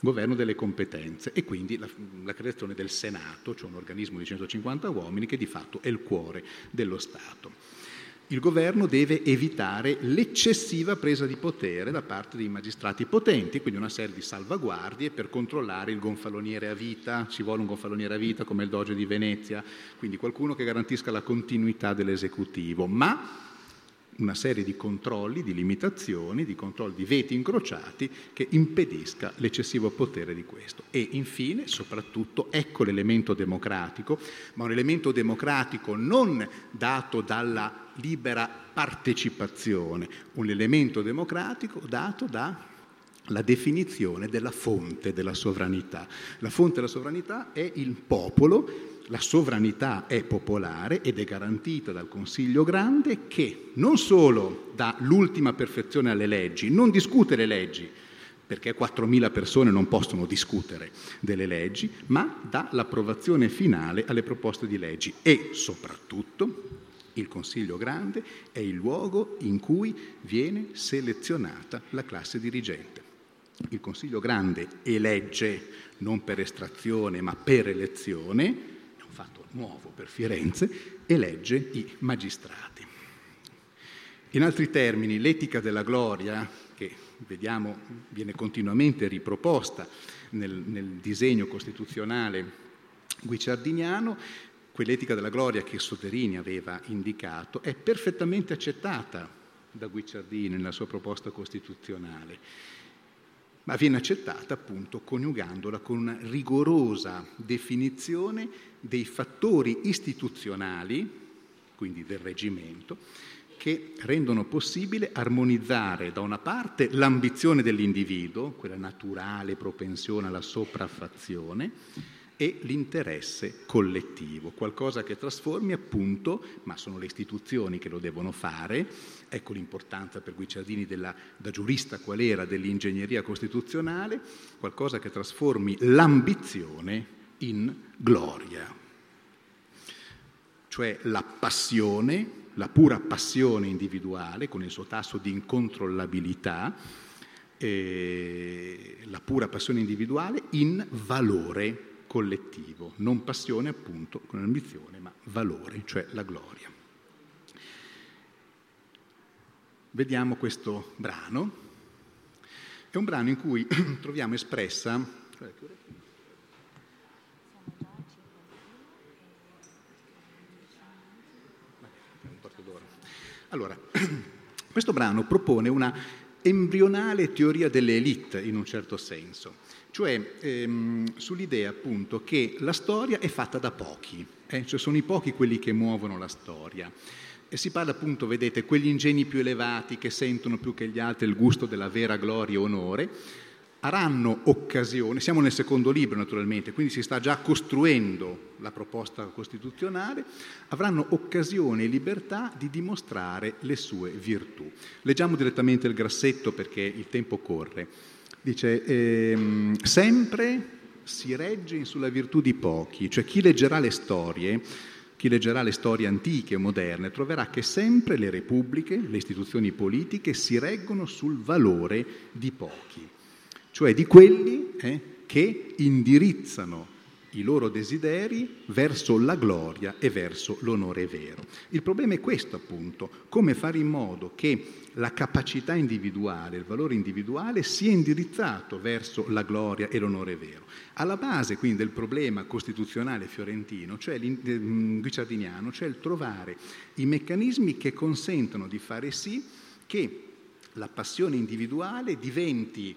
governo delle competenze e quindi la, la, creazione del Senato, cioè un organismo di 150 uomini che di fatto è il cuore dello Stato il governo deve evitare l'eccessiva presa di potere da parte dei magistrati potenti, quindi una serie di salvaguardie per controllare il gonfaloniere a vita, ci vuole un gonfaloniere a vita come il Doge di Venezia, quindi qualcuno che garantisca la continuità dell'esecutivo, ma una serie di controlli, di limitazioni, di controlli di veti incrociati che impedisca l'eccessivo potere di questo. E infine, soprattutto, ecco l'elemento democratico, ma un elemento democratico non dato dalla libera partecipazione, un elemento democratico dato dalla definizione della fonte della sovranità. La fonte della sovranità è il popolo la sovranità è popolare ed è garantita dal Consiglio grande che non solo dà l'ultima perfezione alle leggi, non discute le leggi, perché 4.000 persone non possono discutere delle leggi, ma dà l'approvazione finale alle proposte di leggi e soprattutto il Consiglio grande è il luogo in cui viene selezionata la classe dirigente. Il Consiglio grande elegge non per estrazione ma per elezione fatto nuovo per Firenze, elegge i magistrati. In altri termini, l'etica della gloria, che vediamo viene continuamente riproposta nel, nel disegno costituzionale guicciardiniano, quell'etica della gloria che Soderini aveva indicato, è perfettamente accettata da Guicciardini nella sua proposta costituzionale ma viene accettata appunto coniugandola con una rigorosa definizione dei fattori istituzionali, quindi del reggimento, che rendono possibile armonizzare da una parte l'ambizione dell'individuo, quella naturale propensione alla sopraffazione, e l'interesse collettivo, qualcosa che trasformi appunto, ma sono le istituzioni che lo devono fare, ecco l'importanza per Guicciardini della, da giurista qual era dell'ingegneria costituzionale, qualcosa che trasformi l'ambizione in gloria, cioè la passione, la pura passione individuale con il suo tasso di incontrollabilità, eh, la pura passione individuale in valore collettivo, non passione appunto con ambizione, ma valore, cioè la gloria. Vediamo questo brano. È un brano in cui troviamo espressa Allora, questo brano propone una embrionale teoria delle elite in un certo senso, cioè ehm, sull'idea appunto che la storia è fatta da pochi, eh? cioè sono i pochi quelli che muovono la storia. E si parla appunto, vedete, quegli ingegni più elevati che sentono più che gli altri il gusto della vera gloria e onore, avranno occasione, siamo nel secondo libro naturalmente, quindi si sta già costruendo la proposta costituzionale, avranno occasione e libertà di dimostrare le sue virtù. Leggiamo direttamente il grassetto perché il tempo corre. Dice, ehm, sempre si regge sulla virtù di pochi, cioè chi leggerà le storie, chi leggerà le storie antiche e moderne, troverà che sempre le repubbliche, le istituzioni politiche si reggono sul valore di pochi cioè di quelli eh, che indirizzano i loro desideri verso la gloria e verso l'onore vero. Il problema è questo appunto, come fare in modo che la capacità individuale, il valore individuale sia indirizzato verso la gloria e l'onore vero. Alla base quindi del problema costituzionale fiorentino, cioè guicciardiniano, cioè il trovare i meccanismi che consentono di fare sì che la passione individuale diventi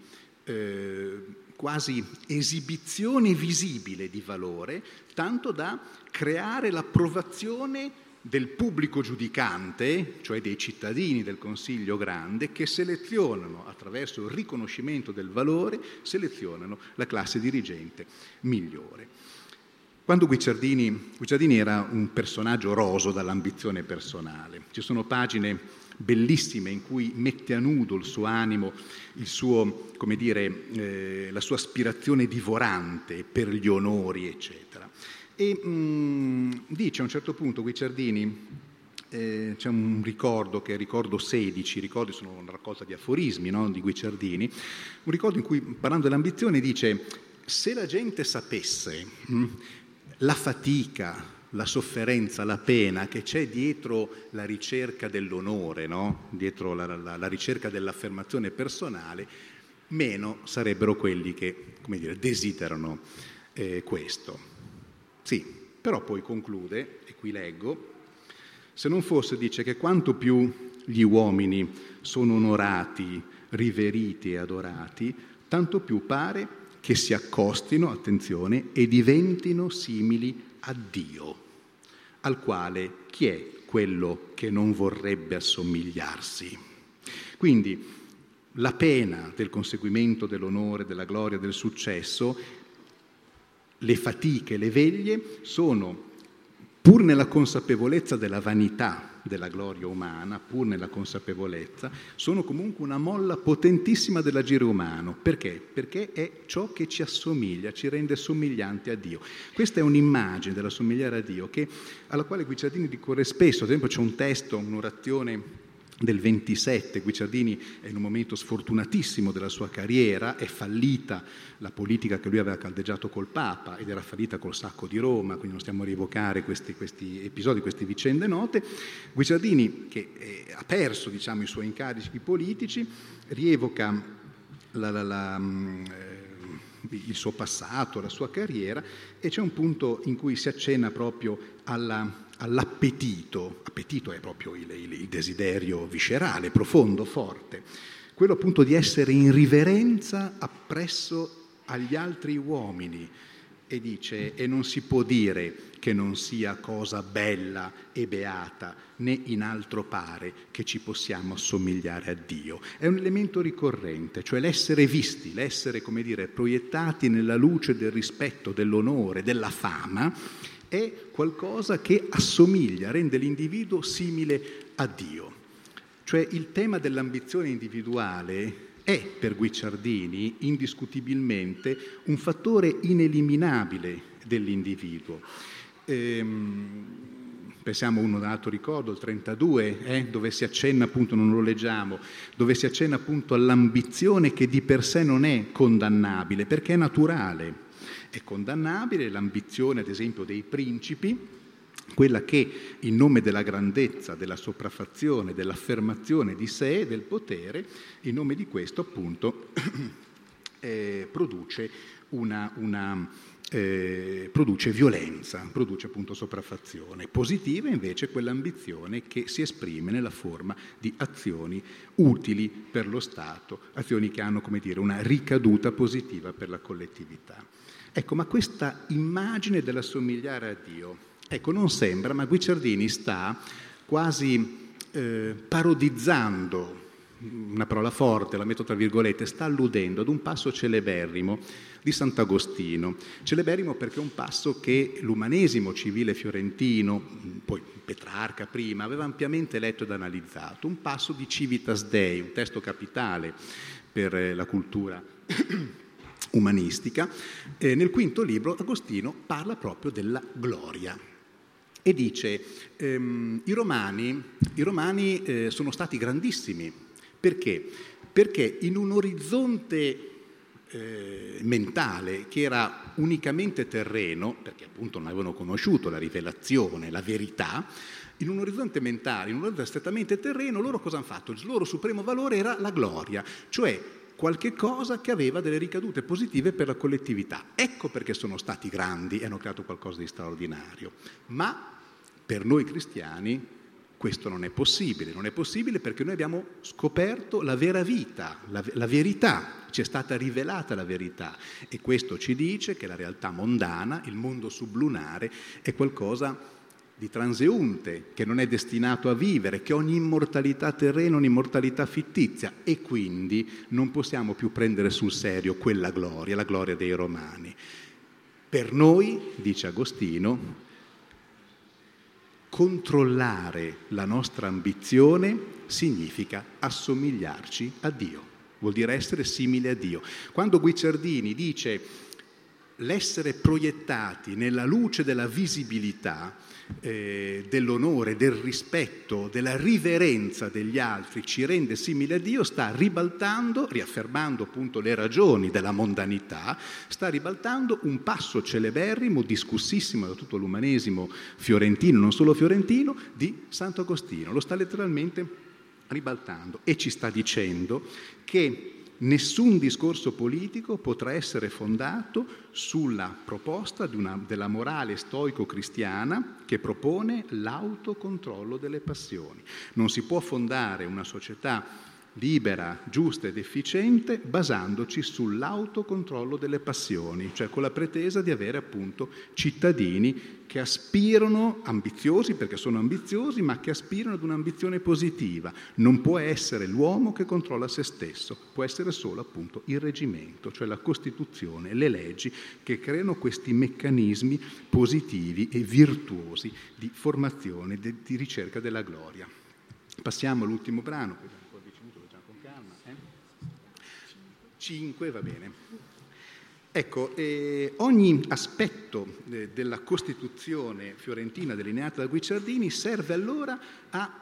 eh, quasi esibizione visibile di valore, tanto da creare l'approvazione del pubblico giudicante, cioè dei cittadini del Consiglio grande, che selezionano, attraverso il riconoscimento del valore, selezionano la classe dirigente migliore. Quando Guicciardini, Guicciardini era un personaggio roso dall'ambizione personale, ci sono pagine bellissime in cui mette a nudo il suo animo, il suo, dire, eh, la sua aspirazione divorante per gli onori, eccetera. E mh, mm, dice a un certo punto Guicciardini, eh, c'è un ricordo che è ricordo 16, i ricordi sono una raccolta di aforismi no, di Guicciardini, un ricordo in cui parlando dell'ambizione dice se la gente sapesse mh, mm, la fatica, la sofferenza, la pena che c'è dietro la ricerca dell'onore, no? dietro la, la, la, ricerca dell'affermazione personale, meno sarebbero quelli che dire, desiderano eh, questo. Sì, però poi conclude, e qui leggo, se non fosse, dice che quanto più gli uomini sono onorati, riveriti e adorati, tanto più pare che si accostino, attenzione, e diventino simili a Dio, al quale chi è quello che non vorrebbe assomigliarsi? Quindi la pena del conseguimento dell'onore, della gloria, del successo, le fatiche, le veglie sono, pur nella consapevolezza della vanità della gloria umana, pur nella consapevolezza, sono comunque una molla potentissima dell'agire umano. Perché? Perché è ciò che ci assomiglia, ci rende somiglianti a Dio. Questa è un'immagine della somigliare a Dio che, alla quale Guicciardini ricorre spesso. Ad esempio c'è un testo, un'orazione del 27, Guicciardini è in un momento sfortunatissimo della sua carriera, è fallita la politica che lui aveva caldeggiato col Papa ed era fallita col sacco di Roma, quindi non stiamo a rievocare questi, questi episodi, queste vicende note. Guicciardini, che eh, ha perso diciamo, i suoi incarichi politici, rievoca la, la, la, mm, eh, il suo passato, la sua carriera e c'è un punto in cui si accenna proprio alla all'appetito, appetito è proprio il, il, il desiderio viscerale, profondo, forte, quello appunto di essere in riverenza appresso agli altri uomini e dice e non si può dire che non sia cosa bella e beata né in altro pare che ci possiamo assomigliare a Dio. È un elemento ricorrente, cioè l'essere visti, l'essere come dire proiettati nella luce del rispetto, dell'onore, della fama è qualcosa che assomiglia, rende l'individuo simile a Dio. Cioè il tema dell'ambizione individuale è per Guicciardini indiscutibilmente un fattore ineliminabile dell'individuo. Ehm, pensiamo a un altro ricordo, il 32, eh, dove si accenna appunto, non lo leggiamo, dove si accenna appunto all'ambizione che di per sé non è condannabile, perché è naturale. È condannabile l'ambizione, ad esempio, dei principi, quella che in nome della grandezza, della sopraffazione, dell'affermazione di sé del potere, in nome di questo appunto eh, produce una, una eh, produce violenza, produce appunto sopraffazione. Positiva invece quell'ambizione che si esprime nella forma di azioni utili per lo Stato, azioni che hanno come dire, una ricaduta positiva per la collettività. Ecco, ma questa immagine dell'assomigliare a Dio, ecco, non sembra, ma Guicciardini sta quasi eh, parodizzando una parola forte, la metto tra virgolette, sta alludendo ad un passo celeberrimo di Sant'Agostino. Celeberrimo perché è un passo che l'umanesimo civile fiorentino, poi Petrarca prima, aveva ampiamente letto ed analizzato. Un passo di Civitas Dei, un testo capitale per la cultura umanistica. Eh, nel quinto libro Agostino parla proprio della gloria e dice ehm, i romani, i romani eh, sono stati grandissimi perché? Perché in un orizzonte eh, mentale che era unicamente terreno, perché appunto non avevano conosciuto la rivelazione, la verità, in un orizzonte mentale, in un orizzonte strettamente terreno, loro cosa hanno fatto? Il loro supremo valore era la gloria, cioè qualche cosa che aveva delle ricadute positive per la collettività. Ecco perché sono stati grandi e hanno creato qualcosa di straordinario. Ma per noi cristiani questo non è possibile, non è possibile perché noi abbiamo scoperto la vera vita, la, la, verità, ci è stata rivelata la verità e questo ci dice che la realtà mondana, il mondo sublunare, è qualcosa di transeunte, che non è destinato a vivere, che ogni immortalità terrena è un'immortalità fittizia e quindi non possiamo più prendere sul serio quella gloria, la gloria dei romani. Per noi, dice Agostino, controllare la nostra ambizione significa assomigliarci a Dio, vuol dire essere simile a Dio. Quando Guicciardini dice l'essere proiettati nella luce della visibilità, eh, dell'onore, del rispetto, della riverenza degli altri ci rende simile a Dio, sta ribaltando, riaffermando appunto le ragioni della mondanità, sta ribaltando un passo celeberrimo, discussissimo da tutto l'umanesimo fiorentino, non solo fiorentino, di Sant'Agostino. Lo sta letteralmente ribaltando e ci sta dicendo che Nessun discorso politico potrà essere fondato sulla proposta una, della morale stoico-cristiana che propone l'autocontrollo delle passioni. Non si può fondare una società libera, giusta ed efficiente basandoci sull'autocontrollo delle passioni, cioè con la pretesa di avere appunto cittadini che aspirano, ambiziosi perché sono ambiziosi, ma che aspirano ad un'ambizione positiva. Non può essere l'uomo che controlla se stesso, può essere solo appunto il reggimento, cioè la Costituzione, le leggi che creano questi meccanismi positivi e virtuosi di formazione, di ricerca della gloria. Passiamo all'ultimo brano. 5 va bene. Ecco, eh, ogni aspetto eh, della Costituzione fiorentina delineata da Guicciardini serve allora a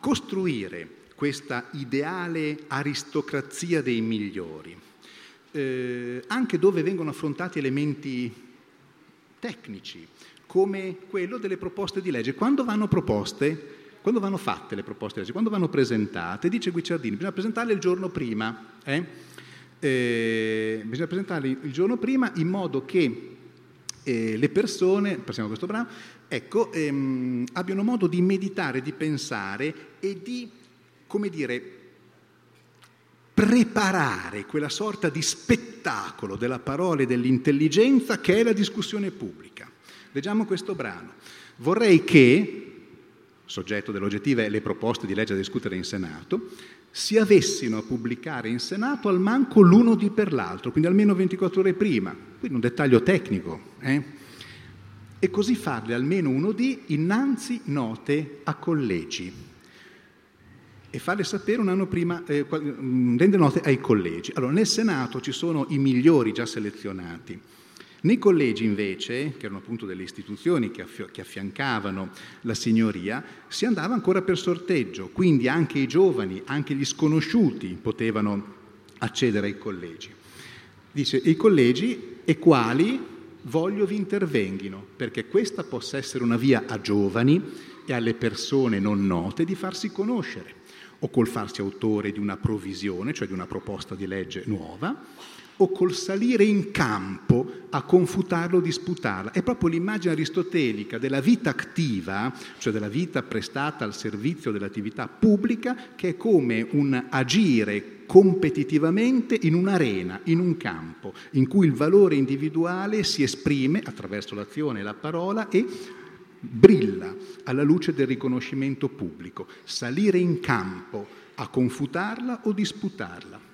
costruire questa ideale aristocrazia dei migliori, eh, anche dove vengono affrontati elementi tecnici, come quello delle proposte di legge. Quando vanno proposte, quando vanno fatte le proposte di legge, quando vanno presentate, dice Guicciardini, bisogna presentarle il giorno prima. Eh? Eh, bisogna presentarli il giorno prima in modo che eh, le persone, passiamo a questo brano, ecco, ehm, abbiano modo di meditare, di pensare e di, come dire, preparare quella sorta di spettacolo della parola e dell'intelligenza che è la discussione pubblica. Leggiamo questo brano. Vorrei che, soggetto dell'oggettiva e le proposte di legge da discutere in Senato, si avessino a pubblicare in Senato al manco l'uno di per l'altro, quindi almeno 24 ore prima, quindi un dettaglio tecnico, eh? e così farle almeno uno di innanzi note a collegi e farle sapere un anno prima, eh, rende note ai collegi. Allora, nel Senato ci sono i migliori già selezionati, nei collegi invece, che erano appunto delle istituzioni che, affi- che, affiancavano la signoria, si andava ancora per sorteggio, quindi anche i giovani, anche gli sconosciuti potevano accedere ai collegi. Dice, i collegi e quali voglio vi intervenghino, perché questa possa essere una via a giovani e alle persone non note di farsi conoscere, o col farsi autore di una provvisione, cioè di una proposta di legge nuova, o col salire in campo a confutarlo disputarla. È proprio l'immagine aristotelica della vita attiva, cioè della vita prestata al servizio dell'attività pubblica, che è come un agire competitivamente in un'arena, in un campo, in cui il valore individuale si esprime attraverso l'azione e la parola e brilla alla luce del riconoscimento pubblico. Salire in campo a confutarla o disputarla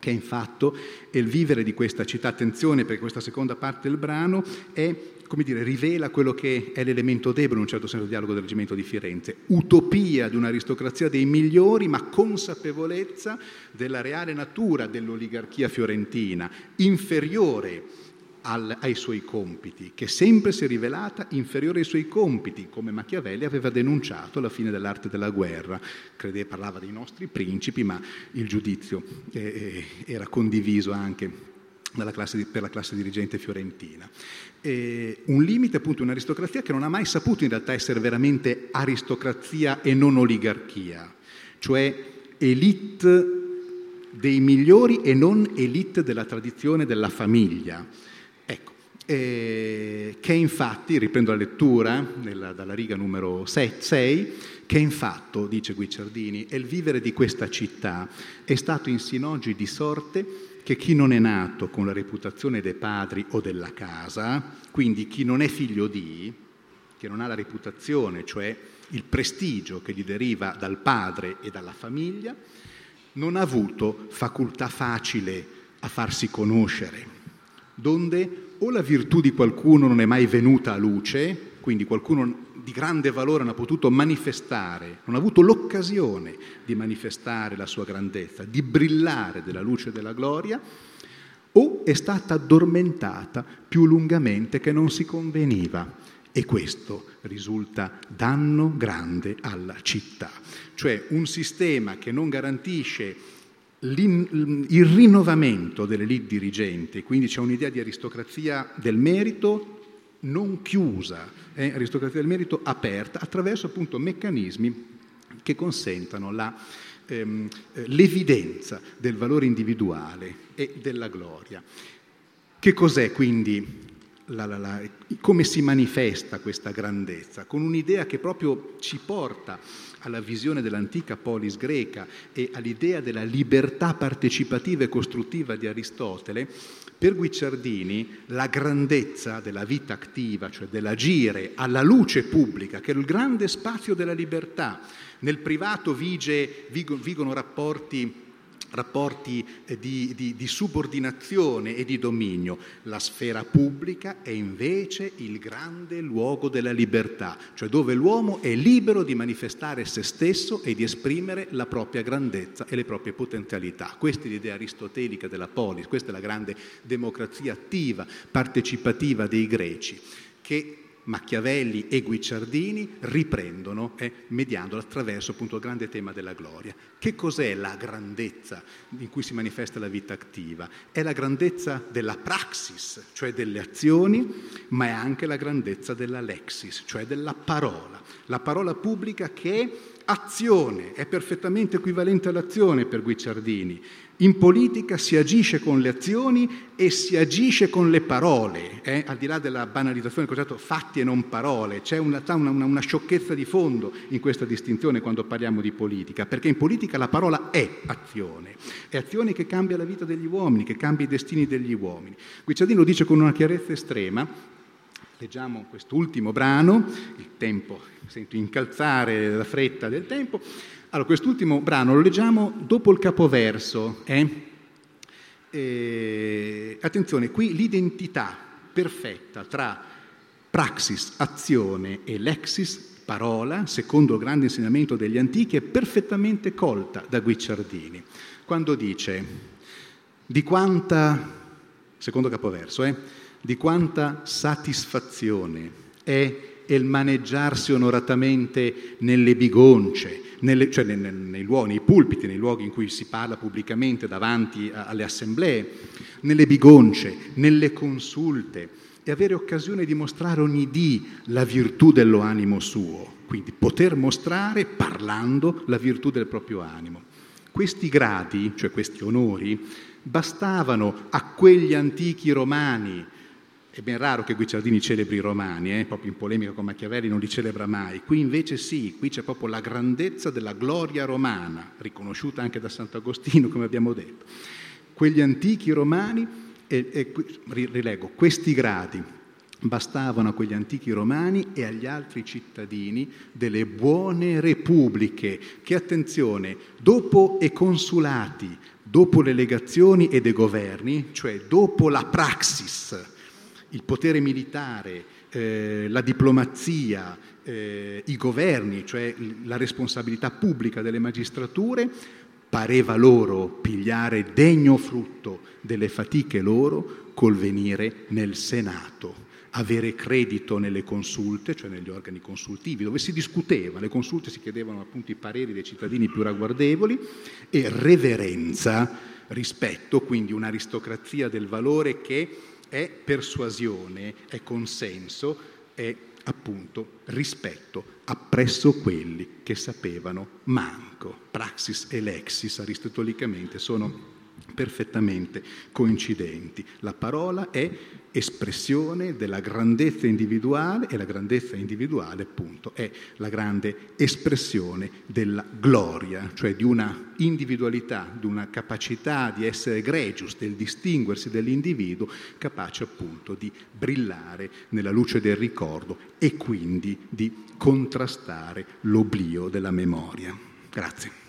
che in fatto è il vivere di questa città. Attenzione perché questa seconda parte del brano è, come dire, rivela quello che è l'elemento debole in un certo senso del dialogo del reggimento di Firenze. Utopia di un'aristocrazia dei migliori, ma consapevolezza della reale natura dell'oligarchia fiorentina, inferiore al, ai suoi compiti, che sempre si è rivelata inferiore ai suoi compiti, come Machiavelli aveva denunciato alla fine dell'arte della guerra. Crede, parlava dei nostri principi, ma il giudizio eh, eh era condiviso anche di, per la classe dirigente fiorentina. E un limite appunto un'aristocrazia che non ha mai saputo in realtà essere veramente aristocrazia e non oligarchia, cioè elite dei migliori e non elite della tradizione della famiglia eh, che infatti, riprendo la lettura nella, dalla riga numero 6, che infatti, dice Guicciardini, è il vivere di questa città. È stato insin oggi di sorte che chi non è nato con la reputazione dei padri o della casa, quindi chi non è figlio di, che non ha la reputazione, cioè il prestigio che gli deriva dal padre e dalla famiglia, non ha avuto facoltà facile a farsi conoscere, donde o la virtù di qualcuno non è mai venuta a luce, quindi qualcuno di grande valore non ha potuto manifestare, non ha avuto l'occasione di manifestare la sua grandezza, di brillare della luce della gloria, o è stata addormentata più lungamente che non si conveniva. E questo risulta danno grande alla città, cioè un sistema che non garantisce il rinnovamento delle lead dirigenti, quindi c'è un'idea di aristocrazia del merito non chiusa, eh, aristocrazia del merito aperta, attraverso appunto meccanismi che consentano la, ehm, l'evidenza del valore individuale e della gloria. Che cos'è quindi la, la, la, come si manifesta questa grandezza? Con un'idea che proprio ci porta alla visione dell'antica polis greca e all'idea della libertà partecipativa e costruttiva di Aristotele, per Guicciardini la grandezza della vita attiva, cioè dell'agire alla luce pubblica, che è il grande spazio della libertà, nel privato vige, vigono rapporti rapporti eh, di, di, di, subordinazione e di dominio. La sfera pubblica è invece il grande luogo della libertà, cioè dove l'uomo è libero di manifestare se stesso e di esprimere la propria grandezza e le proprie potenzialità. Questa è l'idea aristotelica della polis, questa è la grande democrazia attiva, partecipativa dei greci, che Machiavelli e Guicciardini riprendono eh, mediando attraverso appunto il grande tema della gloria. Che cos'è la grandezza in cui si manifesta la vita attiva? È la grandezza della praxis, cioè delle azioni, ma è anche la grandezza della lexis, cioè della parola. La parola pubblica che è azione, è perfettamente equivalente all'azione per Guicciardini. In politica si agisce con le azioni e si agisce con le parole, eh? al di là della banalizzazione del concetto fatti e non parole, c'è una, una, una, sciocchezza di fondo in questa distinzione quando parliamo di politica, perché in politica la parola è azione, è azione che cambia la vita degli uomini, che cambia i destini degli uomini. Guicciardini lo dice con una chiarezza estrema, leggiamo quest'ultimo brano, il tempo, sento incalzare la fretta del tempo, allora, quest'ultimo brano lo leggiamo dopo il capoverso. Eh? E, attenzione, qui l'identità perfetta tra praxis, azione e lexis, parola, secondo il grande insegnamento degli antichi, è perfettamente colta da Guicciardini, quando dice di quanta, secondo capoverso, eh, di quanta satisfazione è il maneggiarsi onoratamente nelle bigonce, nelle, cioè nei, nei, luoghi, nei pulpiti, nei luoghi in cui si parla pubblicamente davanti alle assemblee, nelle bigonce, nelle consulte e avere occasione di mostrare ogni dì la virtù dello animo suo, quindi poter mostrare parlando la virtù del proprio animo. Questi gradi, cioè questi onori, bastavano a quegli antichi romani. È ben raro che Guicciardini celebri i romani, eh? proprio in polemica con Machiavelli non li celebra mai. Qui invece sì, qui c'è proprio la grandezza della gloria romana, riconosciuta anche da Sant'Agostino, come abbiamo detto. Quegli antichi romani, e, e rilego, questi gradi bastavano a quegli antichi romani e agli altri cittadini delle buone repubbliche che, attenzione, dopo i consulati, dopo le legazioni e dei governi, cioè dopo la praxis, il potere militare, eh, la diplomazia, eh, i governi, cioè la responsabilità pubblica delle magistrature, pareva loro pigliare degno frutto delle fatiche loro col venire nel Senato avere credito nelle consulte, cioè negli organi consultivi, dove si discuteva, le consulte si chiedevano appunto i pareri dei cittadini più ragguardevoli, e reverenza, rispetto, quindi un'aristocrazia del valore che è persuasione, è consenso, è appunto rispetto appresso quelli che sapevano manco. Praxis e lexis aristotelicamente sono perfettamente coincidenti. La parola è espressione della grandezza individuale e la grandezza individuale appunto è la grande espressione della gloria, cioè di una individualità, di una capacità di essere egregius, del distinguersi dell'individuo, capace appunto di brillare nella luce del ricordo e quindi di contrastare l'oblio della memoria. Grazie.